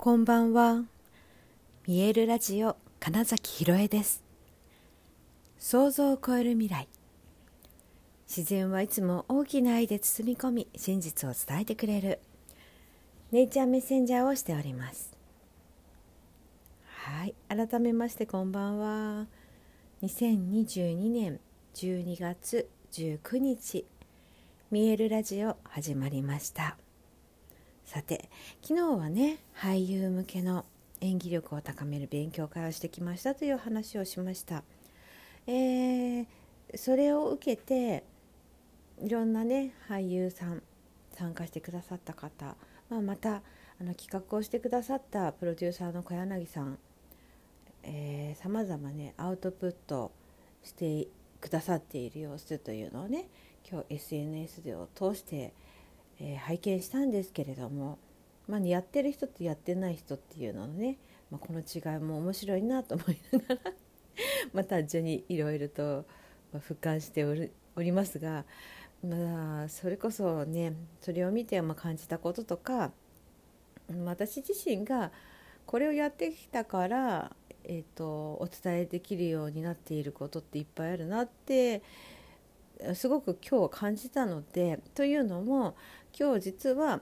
こんばんは。見えるラジオ金崎ひろえです。想像を超える未来。自然はいつも大きな愛で包み込み、真実を伝えてくれる。ネイチャーメッセンジャーをしております。はい、改めましてこんばんは。2022年12月19日、見えるラジオ始まりました。さて昨日はね俳優向けの演技力を高める勉強会をしてきましたという話をしました、えー、それを受けていろんなね俳優さん参加してくださった方、まあ、またあの企画をしてくださったプロデューサーの小柳さんさまざまねアウトプットしてくださっている様子というのをね今日 SNS でを通してえー、拝見したんですけれども、まあ、やってる人とやってない人っていうののね、まあ、この違いも面白いなと思いながら まあ単純にいろいろと俯瞰しておるおりますが、まあ、それこそねそれを見てまあ感じたこととか私自身がこれをやってきたから、えーと、とお伝えできるようになっていることっていっぱいあるなってすごく今日感じたのでというのも今日実は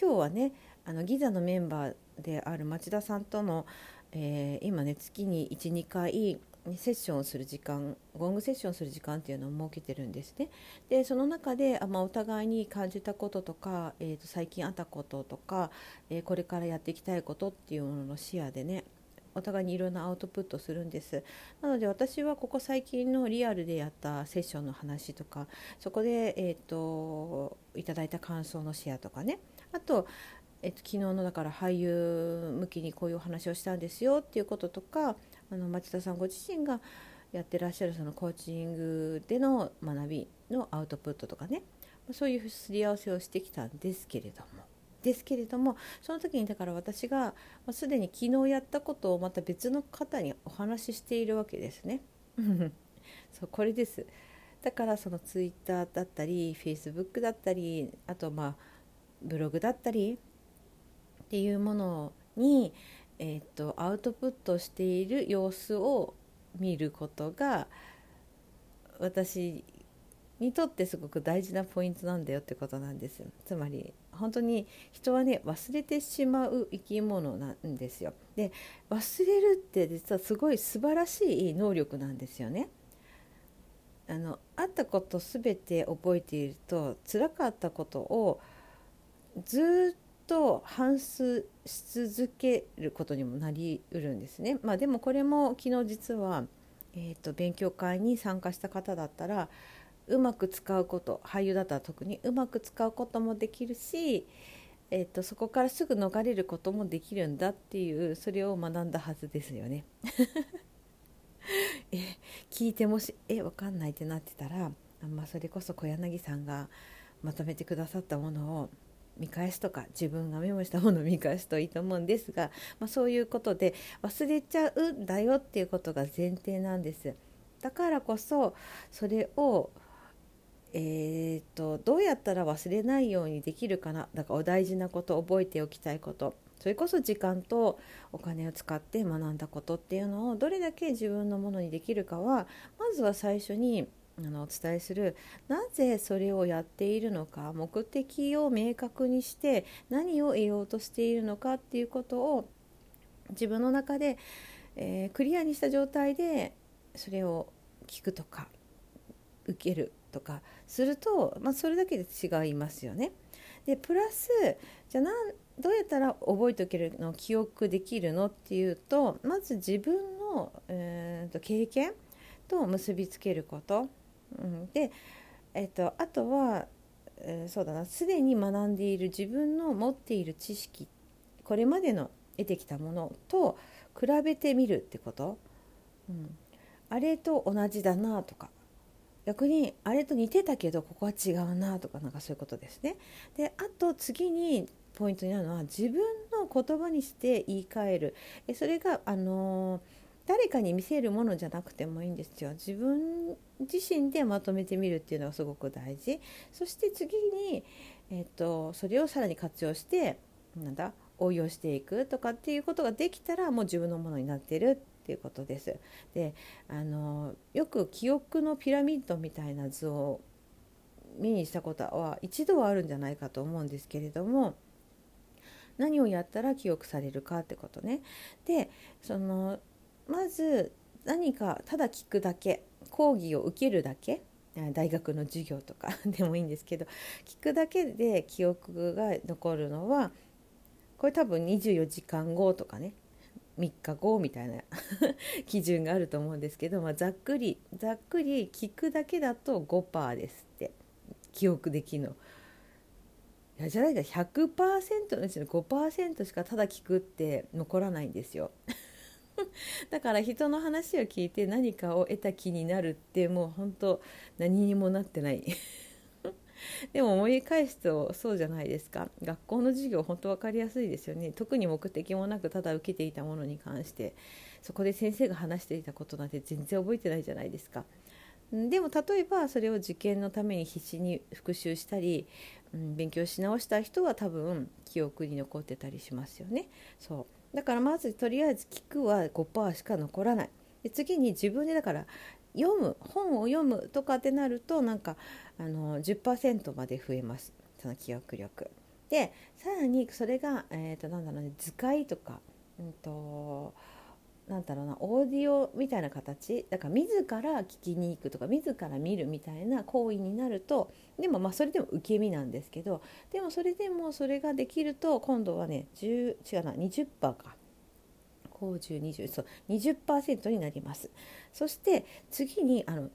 今日はねあのギザのメンバーである町田さんとの、えー、今ね月に12回セッションをする時間ゴングセッションする時間っていうのを設けてるんですね。でその中であ、まあ、お互いに感じたこととか、えー、と最近あったこととか、えー、これからやっていきたいことっていうものの視野でねお互いにいろんなアウトプットするんです。なので私はここ最近のリアルでやったセッションの話とかそこで、えーと、いただいた感想のシェアとかね。あと,、えーと、昨日のだから俳優向きにこういうお話をしたんですよっていうこととかあの町田さんご自身がやってらっしゃるそのコーチングでの学びのアウトプットとかね。そういうすり合わせをしてきたんですけれども。ですけれどもその時にだから私がすでに昨日やったことをまた別の方にお話ししているわけですね。そうこれですだからそのツイッターだったりフェイスブックだったりあとまあブログだったりっていうものに、えーと、アウトプットしている様子を見ることが私にとってすごく大事なポイントなんだよってことなんですつまり本当に人はね忘れてしまう生き物なんですよで忘れるって実はすごい素晴らしい能力なんですよねあのあったこと全て覚えていると辛かったことをずっと反芻し続けることにもなりうるんですね。まあ、でもこれも昨日実は、えーと勉強会に参加した方だったらうまく使うこと俳優だったら特にうまく使うこともできるし、えーと、そこからすぐ逃れることもできるんだっていうそれを学んだはずですよね。え聞いてもしえ分かんないってなってたらあ、ま、それこそ小柳さんがまとめてくださったものを見返すとか自分がメモしたものを見返すといいと思うんですが、まあ、そういうことで忘れちゃうんだよっていうことが前提なんです。だからこそそれをえーと、どうやったら忘れないようにできるかな？だからお大事なこと覚えておきたいこと。それこそ時間とお金を使って学んだことっていうのをどれだけ自分のものにできるかはまずは最初にあのお伝えする。なぜそれをやっているのか目的を明確にして何を得ようとしているのかっていうことを自分の中で、えー、クリアにした状態でそれを聞くとか受ける。とかすると、まあ、それだけで違いますよね。でプラスじゃあなんどうやったら覚えておけるの記憶できるのっていうとまず自分の、えーと、経験と結びつけること、うん、で、えーと、あとは、えー、そうだなすでに学んでいる自分の持っている知識これまでの得てきたものと比べてみるってこと、うん、あれと同じだなとか。逆にあれと似てたけどここは違うなとかなんかそういうことですね。であと次にポイントになるのは自分の言葉にして言い換える。えそれがあの誰かに見せるものじゃなくてもいいんですよ。自分自身でまとめてみるっていうのがすごく大事。そして次に、えーと、それをさらに活用してなんだ応用していくとかっていうことができたらもう自分のものになってる。っていうことです。であのよく記憶のピラミッドみたいな図を目にしたことは一度はあるんじゃないかと思うんですけれども何をやったら記憶されるかってことね。でそのまず何かただ聞くだけ講義を受けるだけ大学の授業とか でもいいんですけど聞くだけで記憶が残るのはこれ多分24時間後とかね3日後みたいな 基準があると思うんですけど、まあ、ざっくりざっくり聞くだけだと5%ですって記憶できるの。いやじゃないか100%のうちの5%しかただ聞くって残らないんですよ。だから人の話を聞いて何かを得た気になるってもう本当何にもなってない でも思い返すとそうじゃないですか。学校の授業本当分かりやすいですよね。特に目的もなくただ受けていたものに関して。そこで先生が話していたことなんて全然覚えてないじゃないですか。でも例えばそれを受験のために必死に復習したり、うん、勉強し直した人は多分記憶に残ってたりしますよね。そう。だからまずとりあえず聞くは5%しか残らない。で次に自分でだから読む本を読むとかってなるとなんかあの10%まで増えます。その記憶力。でさらにそれが、えーと、なんだろうね図解とか、うんとなんだろうなオーディオみたいな形。だから自ら聞きに行くとか自ら見るみたいな行為になるとでもまあそれでも受け身なんですけどでもそれでもそれができると今度はね10違うな20%か。5020そう20%になりますそして次にあの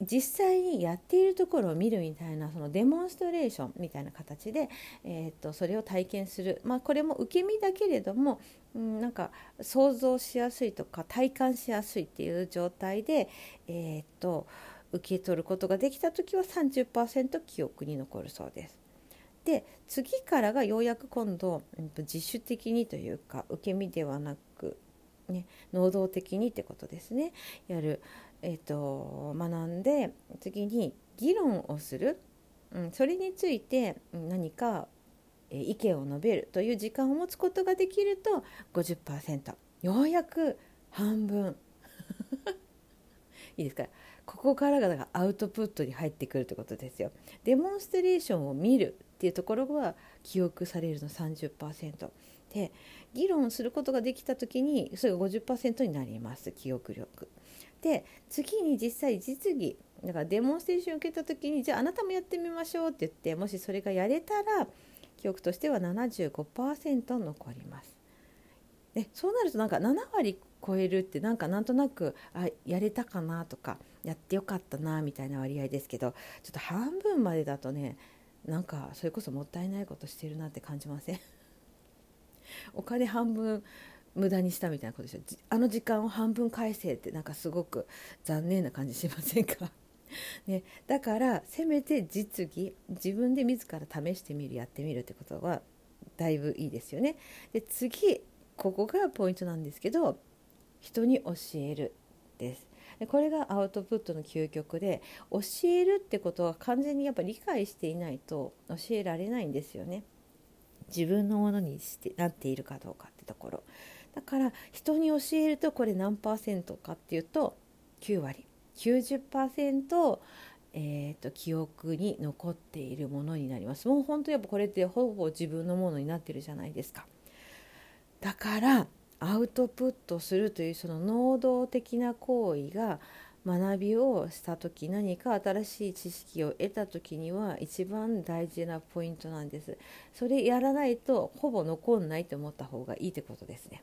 実際にやっているところを見るみたいなそのデモンストレーションみたいな形で、えー、とそれを体験する、まあ、これも受け身だけれども、うん、なんか想像しやすいとか体感しやすいっていう状態で、えー、と受け取ることができた時は30%記憶に残るそうです。で次からがようやく今度、自主的にというか受け身ではなく、ね、能動的にってことですね。やるえーと、学んで次に議論をする、うん、それについて何か意見を述べるという時間を持つことができると50%ようやく半分。いいですか？ここからがアウトプットに入ってくるということですよ。デモンストレーションを見るっていうところは記憶されるの30%で議論することができた時にそれが50%になります記憶力。で次に実際実技だからデモンストレーションを受けた時にじゃああなたもやってみましょうって言ってもしそれがやれたら記憶としては75%残ります。でそうなるとなんか7割超えるってなんかなんとなくあやれたかなとかやってよかったなみたいな割合ですけどちょっと半分までだとねなんかそれこそもったいないことしてるなって感じません？お金半分無駄にしたみたいなことでしょ。あの時間を半分返せってなんかすごく残念な感じしませんか？ね、だからせめて実技自分で自ら試してみるやってみるってことはだいぶいいですよね。で次ここがポイントなんですけど人に教えるです。でこれがアウトプットの究極で教えるってことは完全にやっぱ理解していないと教えられないんですよね。自分のものにしてなっているかどうかってところ。だから人に教えるとこれ何パーセントかっていうと9割。90%えーと、記憶に残っているものになります。もう本当やっぱこれってほぼ自分のものになってるじゃないですか。だからアウトプットするというその能動的な行為が学びをした時何か新しい知識を得た時には一番大事なポイントなんです。それやらないとほぼ残んないと思った方がいいってことですね。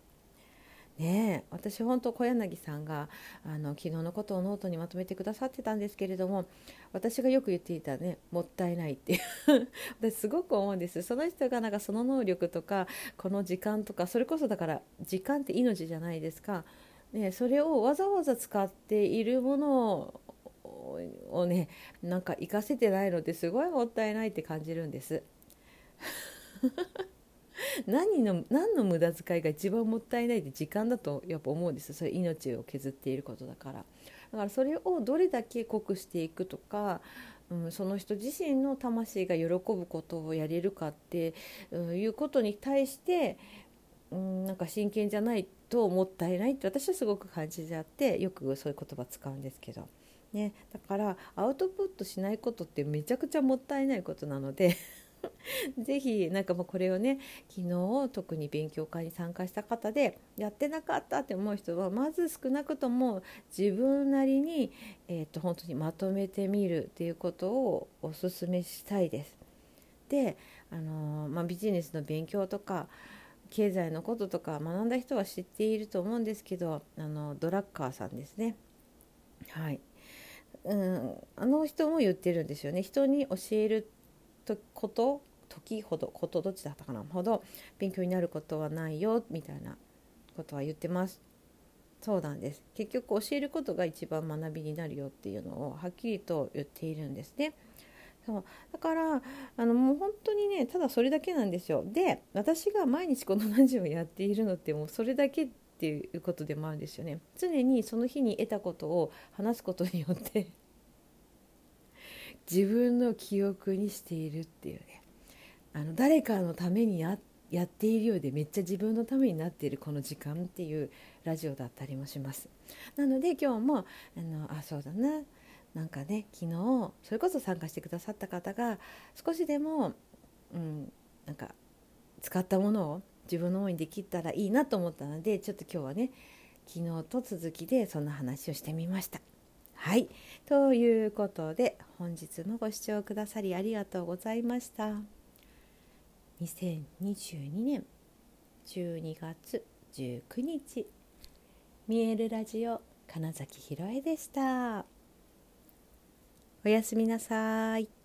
ね私本当小柳さんがあの昨日のことをノートにまとめてくださってたんですけれども私がよく言っていたねもったいないって 私すごく思うんです。その人がなんかその能力とかこの時間とかそれこそだから時間って命じゃないですか、ね、それをわざわざ使っているものをねなんか活かせてないのですごいもったいないって感じるんです。何の何の無駄遣いが一番もったいないって時間だとやっぱ思うんですそれ命を削っていることだからだからそれをどれだけ濃くしていくとかうん、その人自身の魂が喜ぶことをやれるかって、いうことに対して、うん、なんか真剣じゃないってともったいないって私はすごく感じであってよくそういう言葉使うんですけど、ね、だからアウトプットしないことってめちゃくちゃもったいないことなので ぜひなんかもうこれをね昨日特に勉強会に参加した方でやってなかったって思う人はまず少なくとも自分なりに、えー、と本当にまとめてみるっていうことをお勧めしたいです。で、あのー、まあ、ビジネスの勉強とか経済のこととか学んだ人は知っていると思うんですけどあのドラッカーさんですね。はい。うん、あの人も言ってるんですよね。人に教えること時ほどことどっちだったかな。ほど勉強になることはないよみたいなことは言ってます。そうなんです。結局教えることが一番学びになるよっていうのをはっきりと言っているんですね。そう。だからあのもう本当にねただそれだけなんですよ。で私が毎日このラジオをやっているのってもうそれだけっていうことでもあるんですよね。常にその日に得たことを話すことによって 自分の記憶にしているっていうね。あの誰かのためにややっているようでめっちゃ自分のためになっているこの時間っていうラジオだったりもします。なので今日もあのあそうだな。なんかね昨日それこそ参加してくださった方が少しでも、うん、なんか使ったものを自分の方にできたらいいなと思ったのでちょっと今日はね昨日と続きでそんな話をしてみました。はい。ということで本日もご視聴くださりありがとうございました。2022年12月19日見えるラジオ金崎ひろえでした。おやすみなさい。